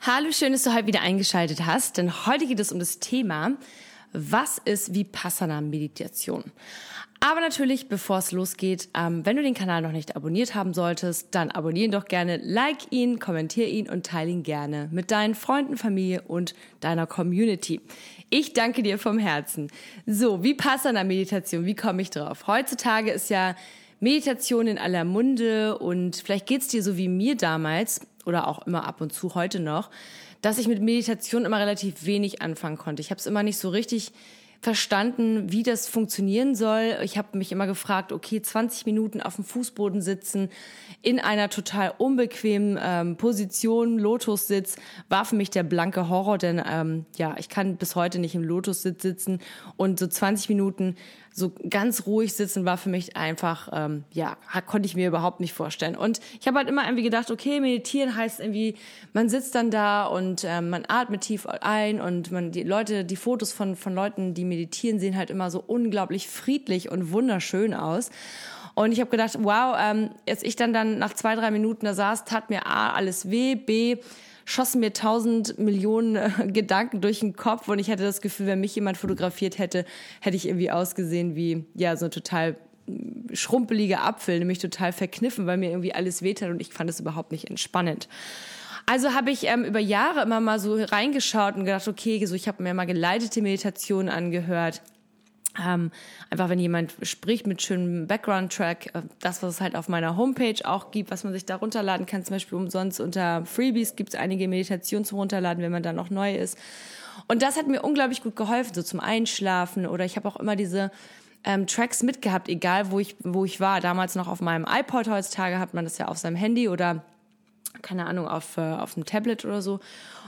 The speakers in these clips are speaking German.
Hallo, schön, dass du heute wieder eingeschaltet hast, denn heute geht es um das Thema, was ist Vipassana-Meditation? Aber natürlich, bevor es losgeht, ähm, wenn du den Kanal noch nicht abonniert haben solltest, dann abonniere ihn doch gerne, like ihn, kommentiere ihn und teile ihn gerne mit deinen Freunden, Familie und deiner Community. Ich danke dir vom Herzen. So, Vipassana-Meditation, wie komme ich drauf? Heutzutage ist ja Meditation in aller Munde und vielleicht geht's dir so wie mir damals oder auch immer ab und zu heute noch, dass ich mit Meditation immer relativ wenig anfangen konnte. Ich habe es immer nicht so richtig verstanden, wie das funktionieren soll. Ich habe mich immer gefragt, okay, 20 Minuten auf dem Fußboden sitzen, in einer total unbequemen ähm, Position, Lotussitz, war für mich der blanke Horror, denn ähm, ja, ich kann bis heute nicht im Lotussitz sitzen und so 20 Minuten so ganz ruhig sitzen war für mich einfach, ähm, ja, konnte ich mir überhaupt nicht vorstellen. Und ich habe halt immer irgendwie gedacht, okay, meditieren heißt irgendwie, man sitzt dann da und ähm, man atmet tief ein und man die Leute, die Fotos von von Leuten, die meditieren, sehen halt immer so unglaublich friedlich und wunderschön aus. Und ich habe gedacht, wow, ähm, jetzt ich dann dann nach zwei drei Minuten da saß, tat mir a alles weh, b schossen mir tausend Millionen äh, Gedanken durch den Kopf und ich hatte das Gefühl, wenn mich jemand fotografiert hätte, hätte ich irgendwie ausgesehen wie, ja, so total mm, schrumpeliger Apfel, nämlich total verkniffen, weil mir irgendwie alles wehtat und ich fand es überhaupt nicht entspannend. Also habe ich ähm, über Jahre immer mal so reingeschaut und gedacht, okay, so ich habe mir mal geleitete Meditationen angehört ähm, einfach wenn jemand spricht mit schönem Background-Track, äh, das, was es halt auf meiner Homepage auch gibt, was man sich da runterladen kann, zum Beispiel umsonst unter Freebies gibt es einige Meditationen zum Runterladen, wenn man da noch neu ist. Und das hat mir unglaublich gut geholfen, so zum Einschlafen oder ich habe auch immer diese ähm, Tracks mitgehabt, egal wo ich, wo ich war. Damals noch auf meinem iPod, heutzutage hat man das ja auf seinem Handy oder keine Ahnung, auf, äh, auf dem Tablet oder so.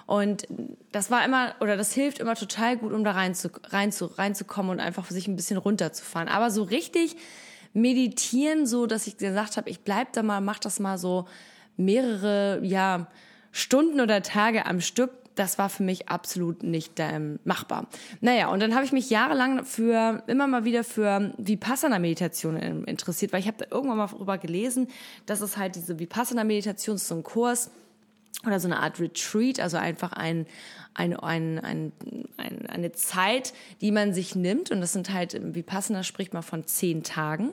Und das war immer, oder das hilft immer total gut, um da rein zu, rein zu, reinzukommen und einfach sich ein bisschen runterzufahren. Aber so richtig meditieren, so dass ich gesagt habe, ich bleib da mal, mach das mal so mehrere, ja, Stunden oder Tage am Stück, das war für mich absolut nicht ähm, machbar. Naja, und dann habe ich mich jahrelang für immer mal wieder für Vipassana-Meditation interessiert, weil ich habe irgendwann mal darüber gelesen, dass es halt diese Vipassana-Meditation ist so ein Kurs, oder so eine Art Retreat, also einfach ein, ein, ein, ein, ein, eine Zeit, die man sich nimmt. Und das sind halt, wie passender spricht man von zehn Tagen.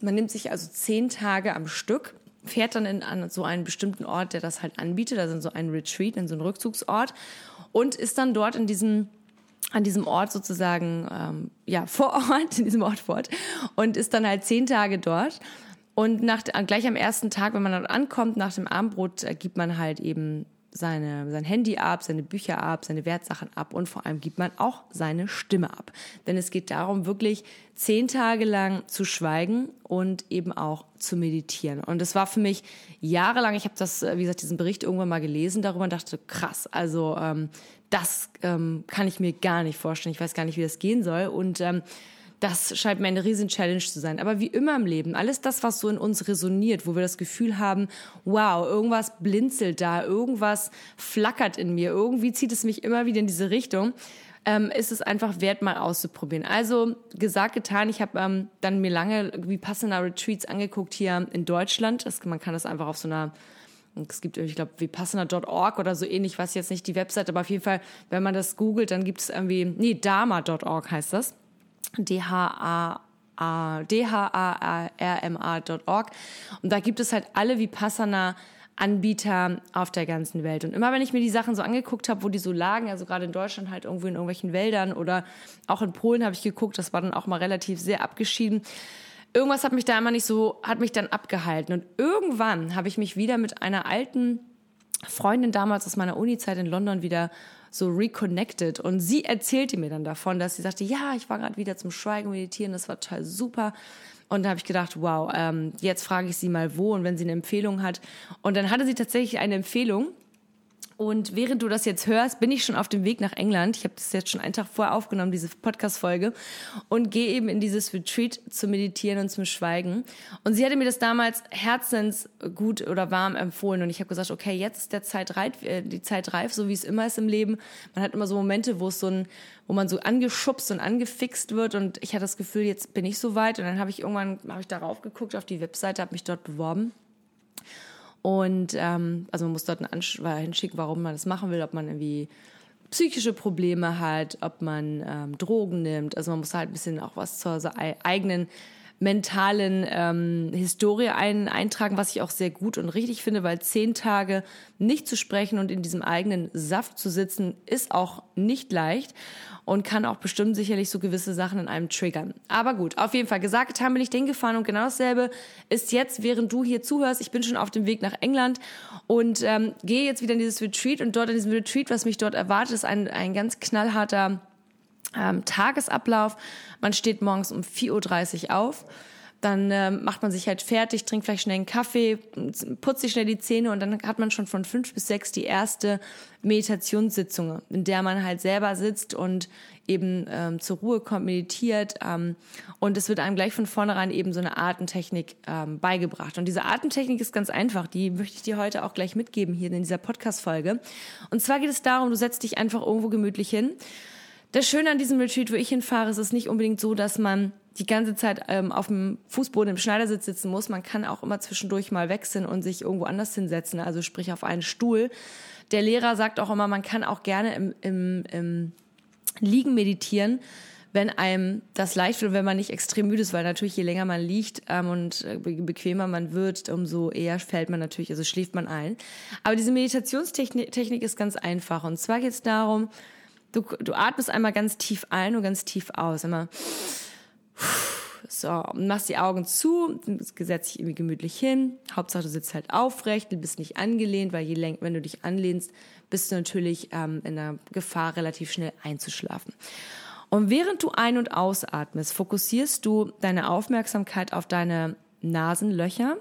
Man nimmt sich also zehn Tage am Stück, fährt dann in, an so einen bestimmten Ort, der das halt anbietet, also so ein Retreat, in so einen Rückzugsort und ist dann dort in diesem an diesem Ort sozusagen ähm, ja vor Ort in diesem Ort fort und ist dann halt zehn Tage dort und nach, gleich am ersten Tag, wenn man dort ankommt, nach dem Abendbrot, äh, gibt man halt eben seine, sein Handy ab, seine Bücher ab, seine Wertsachen ab und vor allem gibt man auch seine Stimme ab. Denn es geht darum, wirklich zehn Tage lang zu schweigen und eben auch zu meditieren. Und das war für mich jahrelang, ich habe das, äh, wie gesagt, diesen Bericht irgendwann mal gelesen darüber und dachte, krass, also ähm, das ähm, kann ich mir gar nicht vorstellen. Ich weiß gar nicht, wie das gehen soll. Und ähm, das scheint mir eine riesen Challenge zu sein. Aber wie immer im Leben, alles das, was so in uns resoniert, wo wir das Gefühl haben, wow, irgendwas blinzelt da, irgendwas flackert in mir, irgendwie zieht es mich immer wieder in diese Richtung, ähm, ist es einfach wert, mal auszuprobieren. Also gesagt, getan, ich habe ähm, dann mir lange wie passender Retreats angeguckt hier in Deutschland. Das, man kann das einfach auf so einer es gibt, ich glaube, vipassana.org oder so ähnlich, was jetzt nicht die Webseite, aber auf jeden Fall, wenn man das googelt, dann gibt es irgendwie, nee, dharma.org heißt das dharma.org. Und da gibt es halt alle Vipassana Anbieter auf der ganzen Welt. Und immer wenn ich mir die Sachen so angeguckt habe, wo die so lagen, also gerade in Deutschland halt irgendwo in irgendwelchen Wäldern oder auch in Polen habe ich geguckt, das war dann auch mal relativ sehr abgeschieden. Irgendwas hat mich da immer nicht so, hat mich dann abgehalten. Und irgendwann habe ich mich wieder mit einer alten Freundin damals aus meiner Uni-Zeit in London wieder so reconnected. Und sie erzählte mir dann davon, dass sie sagte, ja, ich war gerade wieder zum Schweigen meditieren, das war total super. Und da habe ich gedacht, wow, ähm, jetzt frage ich sie mal wo und wenn sie eine Empfehlung hat. Und dann hatte sie tatsächlich eine Empfehlung und während du das jetzt hörst, bin ich schon auf dem Weg nach England. Ich habe das jetzt schon einen Tag vorher aufgenommen, diese Podcast-Folge, und gehe eben in dieses Retreat zu meditieren und zum Schweigen. Und sie hatte mir das damals herzensgut oder warm empfohlen. Und ich habe gesagt, okay, jetzt ist der Zeit reif, äh, die Zeit reif, so wie es immer ist im Leben. Man hat immer so Momente, wo es so ein, wo man so angeschubst und angefixt wird. Und ich hatte das Gefühl, jetzt bin ich so weit. Und dann habe ich irgendwann, habe ich darauf geguckt, auf die Webseite, habe mich dort beworben und ähm, also man muss dort einen Anschreiben hinschicken, warum man das machen will, ob man irgendwie psychische Probleme hat, ob man ähm, Drogen nimmt. Also man muss halt ein bisschen auch was zur eigenen mentalen ähm, Historie ein, eintragen, was ich auch sehr gut und richtig finde, weil zehn Tage nicht zu sprechen und in diesem eigenen Saft zu sitzen, ist auch nicht leicht und kann auch bestimmt sicherlich so gewisse Sachen in einem triggern. Aber gut, auf jeden Fall gesagt haben bin ich den gefahren und genau dasselbe ist jetzt, während du hier zuhörst. Ich bin schon auf dem Weg nach England und ähm, gehe jetzt wieder in dieses Retreat und dort in diesem Retreat, was mich dort erwartet, ist ein, ein ganz knallharter ähm, Tagesablauf. Man steht morgens um 4.30 Uhr auf. Dann äh, macht man sich halt fertig, trinkt vielleicht schnell einen Kaffee, putzt sich schnell die Zähne und dann hat man schon von fünf bis sechs die erste Meditationssitzung, in der man halt selber sitzt und eben ähm, zur Ruhe kommt, meditiert. Ähm, und es wird einem gleich von vornherein eben so eine Atemtechnik ähm, beigebracht. Und diese Atemtechnik ist ganz einfach, die möchte ich dir heute auch gleich mitgeben hier in dieser Podcast-Folge. Und zwar geht es darum, du setzt dich einfach irgendwo gemütlich hin das Schöne an diesem Retreat, wo ich hinfahre, ist es nicht unbedingt so, dass man die ganze Zeit ähm, auf dem Fußboden im Schneidersitz sitzen muss. Man kann auch immer zwischendurch mal wechseln und sich irgendwo anders hinsetzen, also sprich auf einen Stuhl. Der Lehrer sagt auch immer, man kann auch gerne im, im, im Liegen meditieren, wenn einem das leicht wird und wenn man nicht extrem müde ist, weil natürlich je länger man liegt ähm, und äh, bequemer man wird, umso eher fällt man natürlich, also schläft man ein. Aber diese Meditationstechnik Technik ist ganz einfach. Und zwar geht es darum, Du, du atmest einmal ganz tief ein und ganz tief aus. Einmal so, und machst die Augen zu, setzt dich irgendwie gemütlich hin. Hauptsache, du sitzt halt aufrecht, du bist nicht angelehnt, weil je länger, wenn du dich anlehnst, bist du natürlich ähm, in der Gefahr, relativ schnell einzuschlafen. Und während du ein- und ausatmest, fokussierst du deine Aufmerksamkeit auf deine Nasenlöcher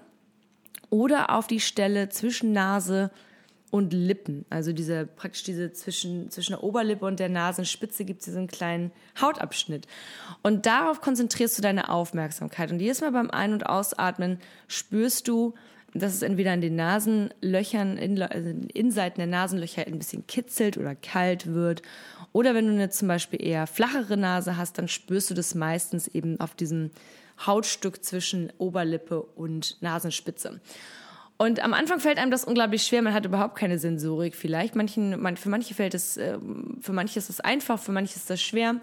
oder auf die Stelle zwischen Nase und Lippen. Also diese praktisch diese zwischen, zwischen der Oberlippe und der Nasenspitze gibt es einen kleinen Hautabschnitt. Und darauf konzentrierst du deine Aufmerksamkeit. Und jedes Mal beim Ein- und Ausatmen spürst du, dass es entweder in den Nasenlöchern, in, also in Innenseiten der Nasenlöcher ein bisschen kitzelt oder kalt wird. Oder wenn du eine zum Beispiel eher flachere Nase hast, dann spürst du das meistens eben auf diesem Hautstück zwischen Oberlippe und Nasenspitze. Und am Anfang fällt einem das unglaublich schwer. Man hat überhaupt keine Sensorik vielleicht. Manchen, man, für manche fällt es, äh, für manche ist es einfach, für manche ist das schwer.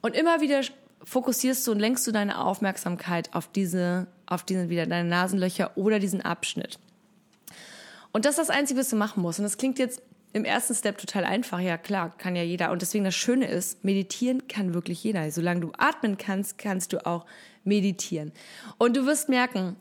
Und immer wieder fokussierst du und lenkst du deine Aufmerksamkeit auf diese, auf diesen wieder deine Nasenlöcher oder diesen Abschnitt. Und das ist das Einzige, was du machen musst. Und das klingt jetzt im ersten Step total einfach. Ja, klar, kann ja jeder. Und deswegen das Schöne ist, meditieren kann wirklich jeder. Solange du atmen kannst, kannst du auch meditieren. Und du wirst merken,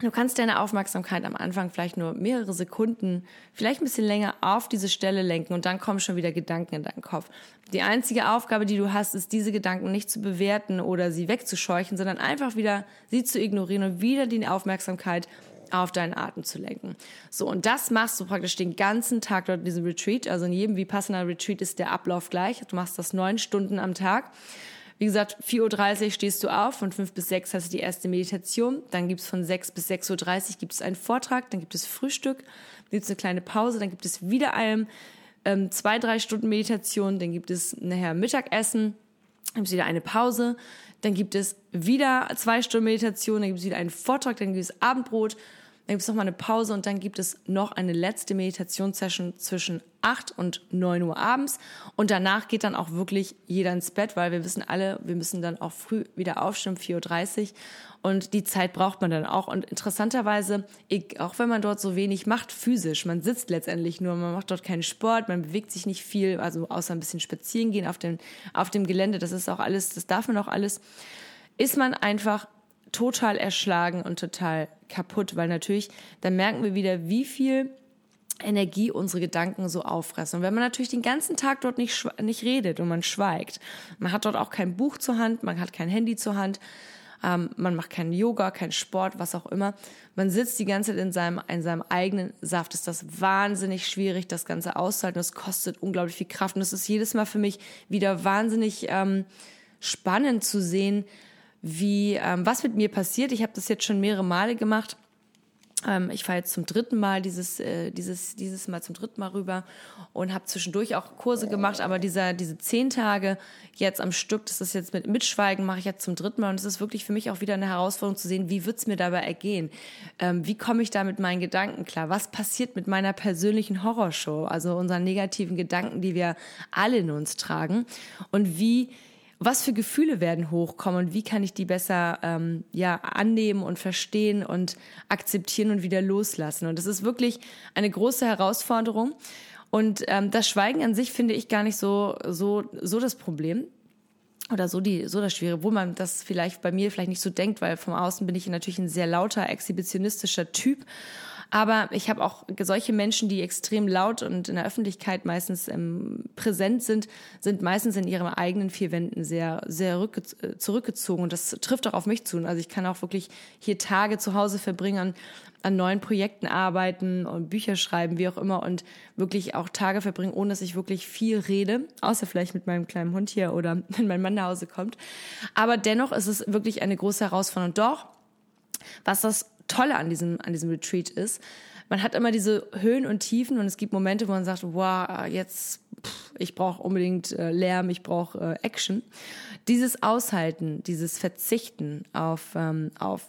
Du kannst deine Aufmerksamkeit am Anfang vielleicht nur mehrere Sekunden, vielleicht ein bisschen länger auf diese Stelle lenken und dann kommen schon wieder Gedanken in deinen Kopf. Die einzige Aufgabe, die du hast, ist, diese Gedanken nicht zu bewerten oder sie wegzuscheuchen, sondern einfach wieder sie zu ignorieren und wieder die Aufmerksamkeit auf deinen Atem zu lenken. So, und das machst du praktisch den ganzen Tag dort in diesem Retreat. Also in jedem Vipassana Retreat ist der Ablauf gleich. Du machst das neun Stunden am Tag. Wie gesagt, 4.30 Uhr stehst du auf, von 5 bis 6 hast du die erste Meditation, dann gibt's von 6 bis 6.30 Uhr gibt's einen Vortrag, dann gibt es Frühstück, dann gibt's eine kleine Pause, dann gibt es wieder ein, ähm, zwei, drei Stunden Meditation, dann gibt es nachher Mittagessen, dann gibt es wieder eine Pause, dann gibt es wieder zwei Stunden Meditation, dann gibt es wieder einen Vortrag, dann gibt es Abendbrot, dann gibt es nochmal eine Pause und dann gibt es noch eine letzte Meditationssession zwischen 8 und 9 Uhr abends. Und danach geht dann auch wirklich jeder ins Bett, weil wir wissen alle, wir müssen dann auch früh wieder aufstehen, 4.30 Uhr. Und die Zeit braucht man dann auch. Und interessanterweise, auch wenn man dort so wenig macht, physisch, man sitzt letztendlich nur, man macht dort keinen Sport, man bewegt sich nicht viel, also außer ein bisschen spazieren gehen auf dem, auf dem Gelände, das ist auch alles, das darf man auch alles, ist man einfach total erschlagen und total kaputt, weil natürlich, dann merken wir wieder, wie viel Energie unsere Gedanken so auffressen. Und wenn man natürlich den ganzen Tag dort nicht, nicht redet und man schweigt, man hat dort auch kein Buch zur Hand, man hat kein Handy zur Hand, ähm, man macht keinen Yoga, keinen Sport, was auch immer. Man sitzt die ganze Zeit in seinem, in seinem eigenen Saft. Ist das wahnsinnig schwierig, das Ganze auszuhalten. Das kostet unglaublich viel Kraft. Und es ist jedes Mal für mich wieder wahnsinnig ähm, spannend zu sehen, wie ähm, was mit mir passiert. Ich habe das jetzt schon mehrere Male gemacht ähm, ich fahre jetzt zum dritten Mal dieses, äh, dieses, dieses Mal zum dritten Mal rüber und habe zwischendurch auch Kurse gemacht, aber dieser, diese zehn Tage jetzt am Stück, das ist jetzt mit Mitschweigen, mache ich jetzt zum dritten Mal und es ist wirklich für mich auch wieder eine Herausforderung zu sehen, wie wird's mir dabei ergehen? Ähm, wie komme ich da mit meinen Gedanken klar? Was passiert mit meiner persönlichen Horrorshow, also unseren negativen Gedanken, die wir alle in uns tragen? Und wie was für Gefühle werden hochkommen und wie kann ich die besser ähm, ja annehmen und verstehen und akzeptieren und wieder loslassen. Und das ist wirklich eine große Herausforderung. Und ähm, das Schweigen an sich finde ich gar nicht so so so das Problem oder so die so das Schwere, wo man das vielleicht bei mir vielleicht nicht so denkt, weil vom Außen bin ich natürlich ein sehr lauter exhibitionistischer Typ aber ich habe auch solche Menschen, die extrem laut und in der Öffentlichkeit meistens ähm, präsent sind, sind meistens in ihren eigenen vier Wänden sehr, sehr zurückgezogen. Und das trifft auch auf mich zu. Also ich kann auch wirklich hier Tage zu Hause verbringen, an neuen Projekten arbeiten und Bücher schreiben, wie auch immer, und wirklich auch Tage verbringen, ohne dass ich wirklich viel rede, außer vielleicht mit meinem kleinen Hund hier oder wenn mein Mann nach Hause kommt. Aber dennoch ist es wirklich eine große Herausforderung. Doch, was das Tolle an diesem, an diesem Retreat ist, man hat immer diese Höhen und Tiefen und es gibt Momente, wo man sagt, wow, jetzt, pff, ich brauche unbedingt äh, Lärm, ich brauche äh, Action. Dieses Aushalten, dieses Verzichten auf, ähm, auf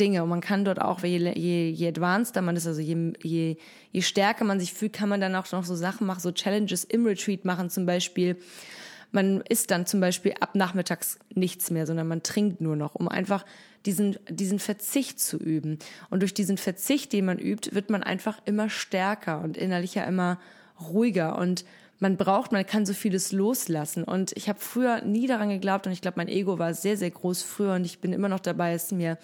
Dinge und man kann dort auch, je, je, je advanceder man ist, also je, je, je stärker man sich fühlt, kann man dann auch noch so Sachen machen, so Challenges im Retreat machen, zum Beispiel man isst dann zum Beispiel ab nachmittags nichts mehr, sondern man trinkt nur noch, um einfach diesen, diesen Verzicht zu üben. Und durch diesen Verzicht, den man übt, wird man einfach immer stärker und innerlicher immer ruhiger und man braucht, man kann so vieles loslassen. Und ich habe früher nie daran geglaubt und ich glaube, mein Ego war sehr, sehr groß früher und ich bin immer noch dabei, es mir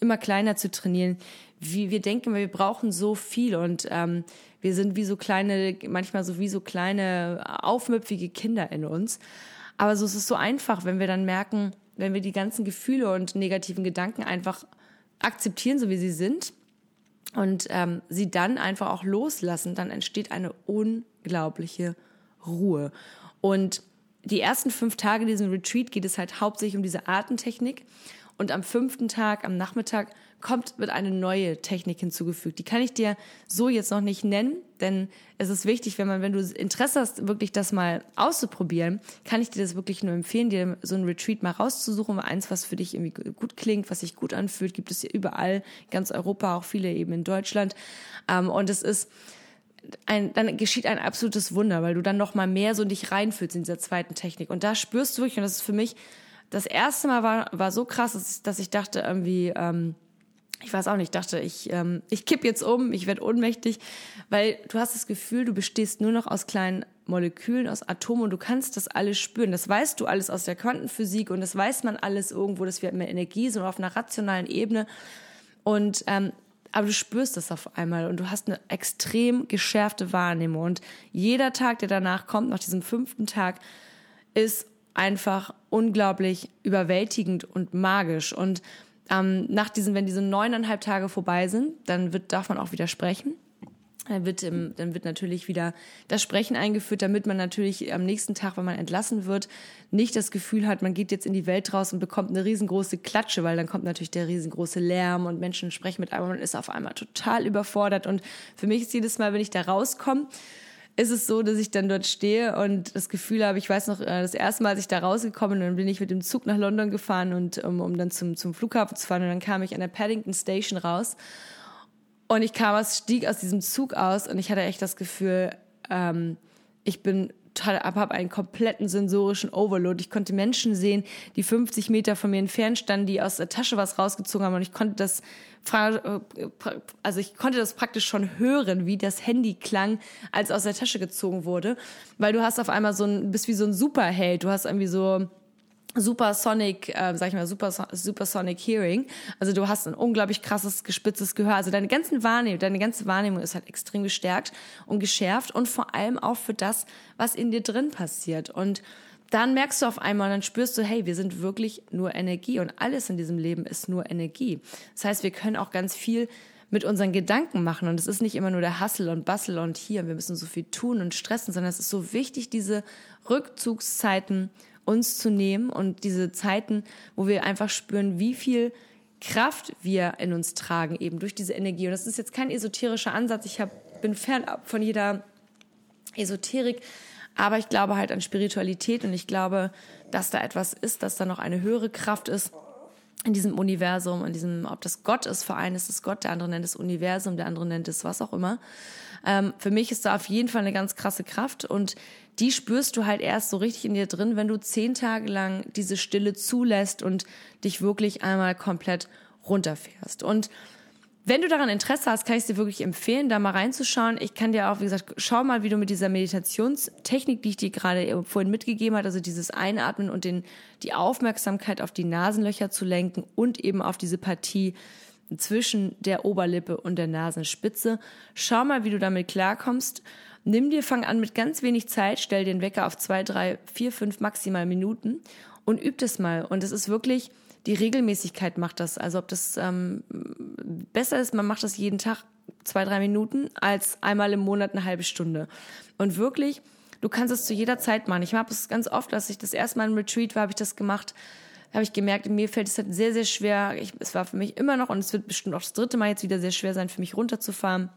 immer kleiner zu trainieren. Wie wir denken, wir brauchen so viel und ähm, wir sind wie so kleine, manchmal so wie so kleine aufmüpfige Kinder in uns. Aber so ist es so einfach, wenn wir dann merken, wenn wir die ganzen Gefühle und negativen Gedanken einfach akzeptieren, so wie sie sind, und ähm, sie dann einfach auch loslassen, dann entsteht eine unglaubliche Ruhe. Und die ersten fünf Tage diesem Retreat geht es halt hauptsächlich um diese Atemtechnik. Und am fünften Tag, am Nachmittag, kommt, wird eine neue Technik hinzugefügt. Die kann ich dir so jetzt noch nicht nennen, denn es ist wichtig, wenn man, wenn du Interesse hast, wirklich das mal auszuprobieren, kann ich dir das wirklich nur empfehlen, dir so ein Retreat mal rauszusuchen, eins, was für dich irgendwie gut klingt, was sich gut anfühlt, gibt es hier überall, ganz Europa, auch viele eben in Deutschland. Ähm, und es ist, ein, dann geschieht ein absolutes Wunder, weil du dann noch mal mehr so in dich reinfühlst in dieser zweiten Technik. Und da spürst du wirklich, und das ist für mich das erste Mal war, war so krass, dass, dass ich dachte irgendwie, ähm, ich weiß auch nicht, dachte ich, ähm, ich kipp jetzt um, ich werde ohnmächtig, weil du hast das Gefühl, du bestehst nur noch aus kleinen Molekülen, aus Atomen und du kannst das alles spüren. Das weißt du alles aus der Quantenphysik und das weiß man alles irgendwo, dass wir mehr Energie sind auf einer rationalen Ebene. Und ähm, aber du spürst das auf einmal und du hast eine extrem geschärfte Wahrnehmung. Und jeder Tag, der danach kommt, nach diesem fünften Tag, ist einfach unglaublich überwältigend und magisch. Und ähm, nach diesen, wenn diese neuneinhalb Tage vorbei sind, dann wird, darf man auch wieder sprechen. Dann wird, ähm, dann wird natürlich wieder das Sprechen eingeführt, damit man natürlich am nächsten Tag, wenn man entlassen wird, nicht das Gefühl hat, man geht jetzt in die Welt raus und bekommt eine riesengroße Klatsche, weil dann kommt natürlich der riesengroße Lärm und Menschen sprechen mit einem und ist auf einmal total überfordert. Und für mich ist jedes Mal, wenn ich da rauskomme, ist es so, dass ich dann dort stehe und das Gefühl habe, ich weiß noch, äh, das erste Mal, als ich da rausgekommen bin, bin ich mit dem Zug nach London gefahren und um, um dann zum, zum Flughafen zu fahren und dann kam ich an der Paddington Station raus. Und ich kam aus, stieg aus diesem Zug aus und ich hatte echt das Gefühl, ähm, ich bin habe einen kompletten sensorischen Overload. Ich konnte Menschen sehen, die 50 Meter von mir entfernt standen, die aus der Tasche was rausgezogen haben und ich konnte das, also ich konnte das praktisch schon hören, wie das Handy klang, als aus der Tasche gezogen wurde, weil du hast auf einmal so ein, bist wie so ein Superheld. Du hast irgendwie so Supersonic, äh, sag ich mal, Super, Supersonic Hearing. Also du hast ein unglaublich krasses, gespitztes Gehör. Also deine ganzen Wahrnehmung, deine ganze Wahrnehmung ist halt extrem gestärkt und geschärft und vor allem auch für das, was in dir drin passiert. Und dann merkst du auf einmal, dann spürst du, hey, wir sind wirklich nur Energie und alles in diesem Leben ist nur Energie. Das heißt, wir können auch ganz viel mit unseren Gedanken machen und es ist nicht immer nur der Hustle und Bustle und hier, wir müssen so viel tun und stressen, sondern es ist so wichtig, diese Rückzugszeiten uns zu nehmen und diese Zeiten, wo wir einfach spüren, wie viel Kraft wir in uns tragen, eben durch diese Energie. Und das ist jetzt kein esoterischer Ansatz. Ich hab, bin fernab von jeder Esoterik, aber ich glaube halt an Spiritualität und ich glaube, dass da etwas ist, dass da noch eine höhere Kraft ist in diesem Universum, in diesem, ob das Gott ist, für einen ist es Gott, der andere nennt es Universum, der andere nennt es was auch immer. Ähm, für mich ist da auf jeden Fall eine ganz krasse Kraft und die spürst du halt erst so richtig in dir drin, wenn du zehn Tage lang diese Stille zulässt und dich wirklich einmal komplett runterfährst. Und wenn du daran Interesse hast, kann ich dir wirklich empfehlen, da mal reinzuschauen. Ich kann dir auch, wie gesagt, schau mal, wie du mit dieser Meditationstechnik, die ich dir gerade vorhin mitgegeben habe, also dieses Einatmen und den, die Aufmerksamkeit auf die Nasenlöcher zu lenken und eben auf diese Partie zwischen der Oberlippe und der Nasenspitze. Schau mal, wie du damit klarkommst. Nimm dir, fang an mit ganz wenig Zeit, stell den Wecker auf zwei, drei, vier, fünf maximal Minuten und üb das mal. Und es ist wirklich, die Regelmäßigkeit macht das. Also ob das ähm, besser ist, man macht das jeden Tag zwei, drei Minuten, als einmal im Monat eine halbe Stunde. Und wirklich, du kannst es zu jeder Zeit machen. Ich habe es ganz oft, dass ich das erste Mal im Retreat war, habe ich das gemacht habe ich gemerkt, mir fällt es halt sehr, sehr schwer. Ich, es war für mich immer noch und es wird bestimmt auch das dritte Mal jetzt wieder sehr schwer sein, für mich runterzufahren.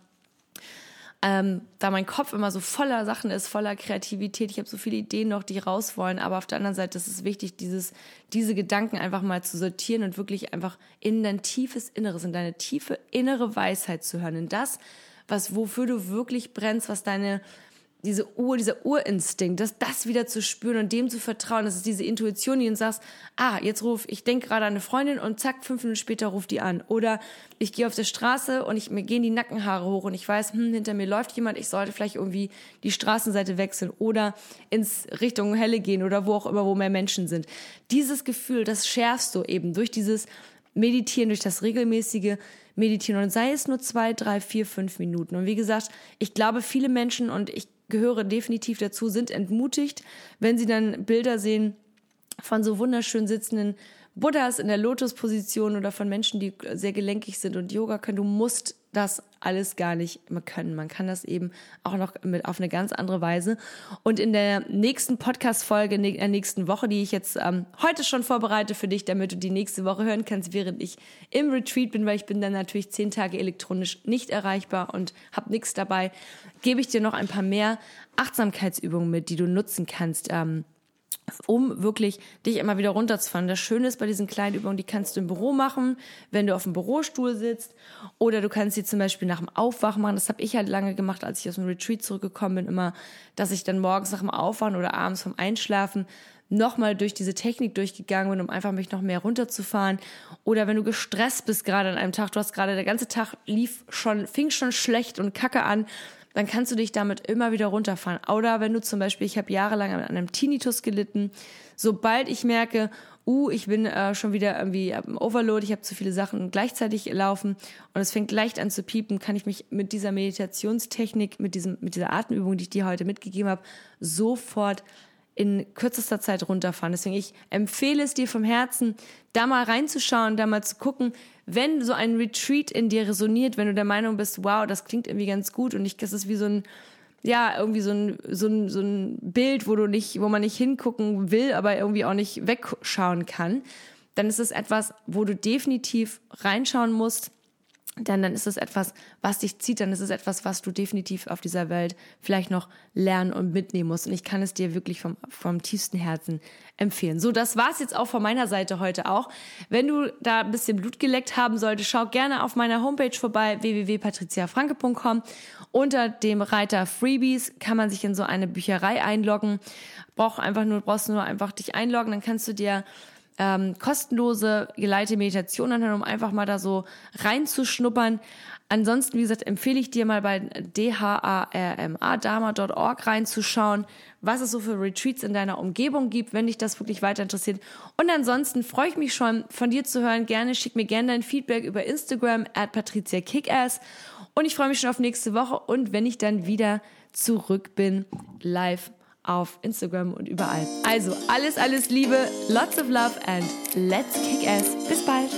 Ähm, da mein Kopf immer so voller Sachen ist, voller Kreativität. Ich habe so viele Ideen noch, die raus wollen. Aber auf der anderen Seite ist es wichtig, dieses, diese Gedanken einfach mal zu sortieren und wirklich einfach in dein tiefes Inneres, in deine tiefe innere Weisheit zu hören. In das, was, wofür du wirklich brennst, was deine, diese Ur, dieser Urinstinkt, das, das wieder zu spüren und dem zu vertrauen, das ist diese Intuition, die uns sagt, ah, jetzt ruf, ich denke gerade an eine Freundin und zack, fünf Minuten später ruft die an. Oder ich gehe auf der Straße und ich, mir gehen die Nackenhaare hoch und ich weiß, hm, hinter mir läuft jemand, ich sollte vielleicht irgendwie die Straßenseite wechseln oder ins Richtung Helle gehen oder wo auch immer, wo mehr Menschen sind. Dieses Gefühl, das schärfst du eben durch dieses Meditieren, durch das regelmäßige Meditieren und sei es nur zwei, drei, vier, fünf Minuten. Und wie gesagt, ich glaube, viele Menschen und ich gehöre definitiv dazu, sind entmutigt, wenn sie dann Bilder sehen von so wunderschön sitzenden Buddhas in der Lotusposition oder von Menschen, die sehr gelenkig sind und Yoga können. Du musst das alles gar nicht können. Man kann das eben auch noch mit auf eine ganz andere Weise. Und in der nächsten Podcast-Folge, in der nächsten Woche, die ich jetzt ähm, heute schon vorbereite für dich, damit du die nächste Woche hören kannst, während ich im Retreat bin, weil ich bin dann natürlich zehn Tage elektronisch nicht erreichbar und habe nichts dabei, gebe ich dir noch ein paar mehr Achtsamkeitsübungen mit, die du nutzen kannst. Ähm, um wirklich dich immer wieder runterzufahren. Das Schöne ist bei diesen kleinen Übungen, die kannst du im Büro machen, wenn du auf dem Bürostuhl sitzt oder du kannst sie zum Beispiel nach dem Aufwachen machen. Das habe ich halt lange gemacht, als ich aus dem Retreat zurückgekommen bin, immer, dass ich dann morgens nach dem Aufwachen oder abends vom Einschlafen nochmal durch diese Technik durchgegangen bin, um einfach mich noch mehr runterzufahren. Oder wenn du gestresst bist gerade an einem Tag, du hast gerade der ganze Tag lief schon, fing schon schlecht und kacke an dann kannst du dich damit immer wieder runterfahren. Oder wenn du zum Beispiel, ich habe jahrelang an einem Tinnitus gelitten, sobald ich merke, uh, ich bin äh, schon wieder irgendwie am Overload, ich habe zu viele Sachen gleichzeitig laufen und es fängt leicht an zu piepen, kann ich mich mit dieser Meditationstechnik, mit diesem, mit dieser Atemübung, die ich dir heute mitgegeben habe, sofort in kürzester Zeit runterfahren. Deswegen ich empfehle es dir vom Herzen, da mal reinzuschauen, da mal zu gucken, wenn so ein Retreat in dir resoniert, wenn du der Meinung bist, wow, das klingt irgendwie ganz gut und ich, das ist wie so ein, ja, irgendwie so ein, so ein, so ein Bild, wo du nicht, wo man nicht hingucken will, aber irgendwie auch nicht wegschauen kann, dann ist es etwas, wo du definitiv reinschauen musst, denn dann ist es etwas, was dich zieht, dann ist es etwas, was du definitiv auf dieser Welt vielleicht noch lernen und mitnehmen musst. Und ich kann es dir wirklich vom, vom tiefsten Herzen empfehlen. So, das war's jetzt auch von meiner Seite heute auch. Wenn du da ein bisschen Blut geleckt haben solltest, schau gerne auf meiner Homepage vorbei, www.patriziafranke.com. Unter dem Reiter Freebies kann man sich in so eine Bücherei einloggen. Brauch einfach nur, brauchst nur einfach dich einloggen, dann kannst du dir ähm, kostenlose geleitete Meditation anhören, um einfach mal da so reinzuschnuppern. Ansonsten, wie gesagt, empfehle ich dir mal bei dharma, dharma.org reinzuschauen, was es so für Retreats in deiner Umgebung gibt, wenn dich das wirklich weiter interessiert. Und ansonsten freue ich mich schon, von dir zu hören. Gerne, schick mir gerne dein Feedback über Instagram at patriziakickass. Und ich freue mich schon auf nächste Woche und wenn ich dann wieder zurück bin, live auf Instagram und überall. Also alles, alles Liebe, lots of love and let's kick ass. Bis bald.